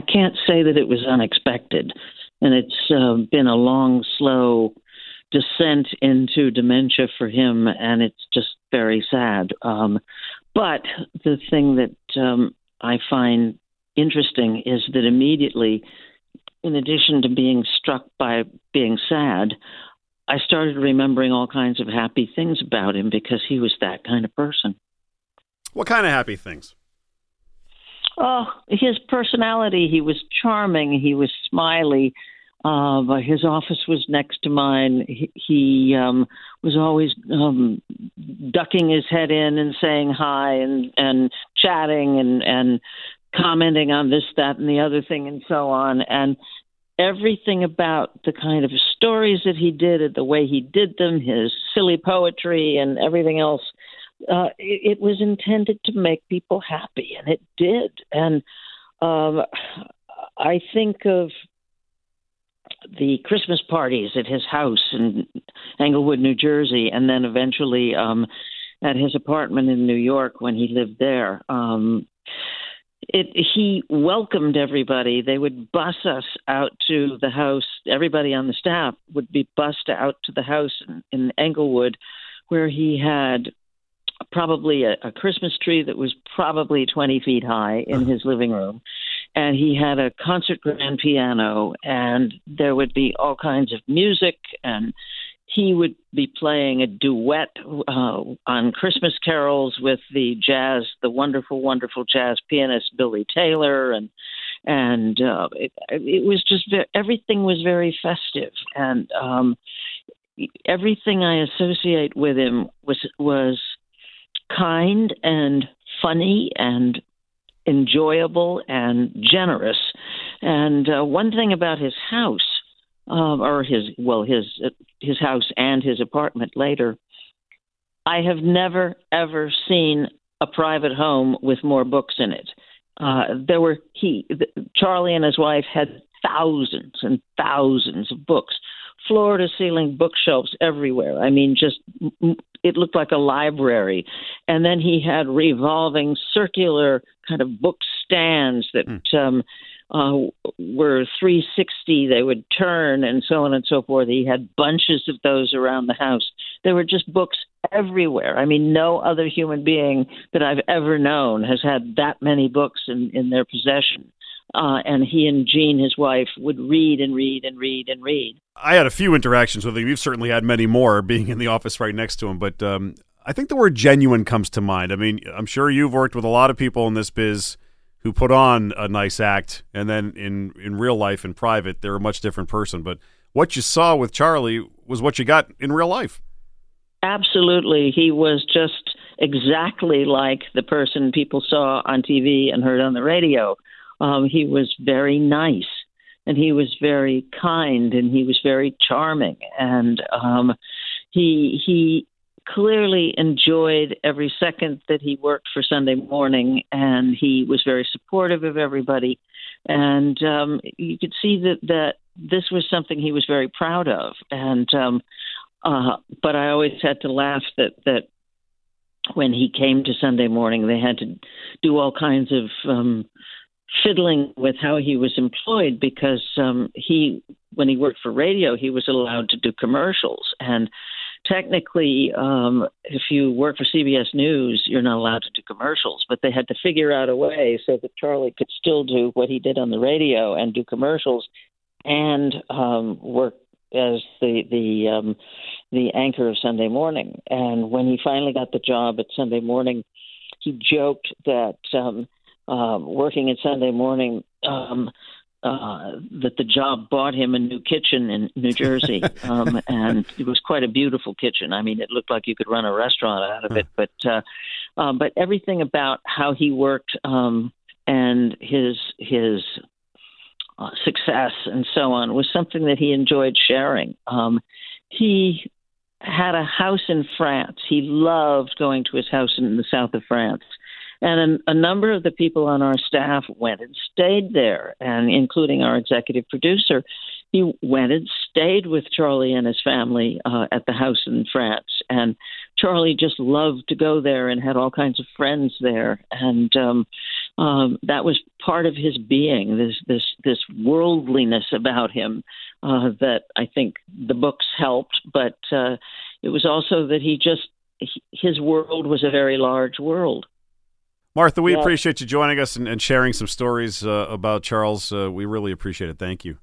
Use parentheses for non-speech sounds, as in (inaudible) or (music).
I can't say that it was unexpected, and it's uh, been a long, slow descent into dementia for him, and it's just very sad. Um, but the thing that um, I find interesting is that immediately, in addition to being struck by being sad, I started remembering all kinds of happy things about him because he was that kind of person. What kind of happy things? Oh, his personality. He was charming. He was smiley. Uh, his office was next to mine. He, he um, was always um, ducking his head in and saying hi and and chatting and and commenting on this, that, and the other thing, and so on. And everything about the kind of stories that he did the way he did them, his silly poetry and everything else, uh, it, it was intended to make people happy, and it did. And um, I think of the Christmas parties at his house in Englewood, New Jersey, and then eventually um, at his apartment in New York when he lived there. Um, it, he welcomed everybody. They would bus us out to the house. Everybody on the staff would be bussed out to the house in, in Englewood, where he had probably a, a Christmas tree that was probably 20 feet high in his living room. And he had a concert grand piano, and there would be all kinds of music and he would be playing a duet uh, on Christmas carols with the jazz, the wonderful, wonderful jazz pianist Billy Taylor, and and uh, it, it was just very, everything was very festive, and um, everything I associate with him was was kind and funny and enjoyable and generous. And uh, one thing about his house um, or his well his his house and his apartment later. I have never ever seen a private home with more books in it. Uh, there were he Charlie and his wife had thousands and thousands of books, floor to ceiling bookshelves everywhere. I mean, just it looked like a library. And then he had revolving circular kind of book stands that mm. um, uh, were 360, they would turn and so on and so forth. He had bunches of those around the house. There were just books everywhere. I mean, no other human being that I've ever known has had that many books in, in their possession. Uh, and he and Jean, his wife, would read and read and read and read. I had a few interactions with him. You've certainly had many more being in the office right next to him. But um, I think the word genuine comes to mind. I mean, I'm sure you've worked with a lot of people in this biz who put on a nice act, and then in in real life, in private, they're a much different person. But what you saw with Charlie was what you got in real life. Absolutely, he was just exactly like the person people saw on TV and heard on the radio. Um, he was very nice, and he was very kind, and he was very charming, and um, he he clearly enjoyed every second that he worked for Sunday Morning, and he was very supportive of everybody. And um, you could see that that this was something he was very proud of. And um, uh, but I always had to laugh that that when he came to Sunday Morning, they had to do all kinds of um, fiddling with how he was employed because um, he, when he worked for radio, he was allowed to do commercials and technically, um, if you work for CBS News, you're not allowed to do commercials. But they had to figure out a way so that Charlie could still do what he did on the radio and do commercials and um, work as the the um, the anchor of Sunday Morning. And when he finally got the job at Sunday Morning, he joked that um, uh, working at Sunday Morning. Um, uh, that the job bought him a new kitchen in New Jersey, (laughs) um, and it was quite a beautiful kitchen. I mean, it looked like you could run a restaurant out of it. But uh, uh, but everything about how he worked um, and his his uh, success and so on was something that he enjoyed sharing. Um, he had a house in France. He loved going to his house in the south of France and a, a number of the people on our staff went and stayed there, and including our executive producer. He went and stayed with Charlie and his family uh, at the house in France. And Charlie just loved to go there and had all kinds of friends there. And um, um, that was part of his being. This this this worldliness about him uh, that I think the books helped, but uh, it was also that he just his world was a very large world. Martha, we yeah. appreciate you joining us and, and sharing some stories uh, about Charles. Uh, we really appreciate it. Thank you.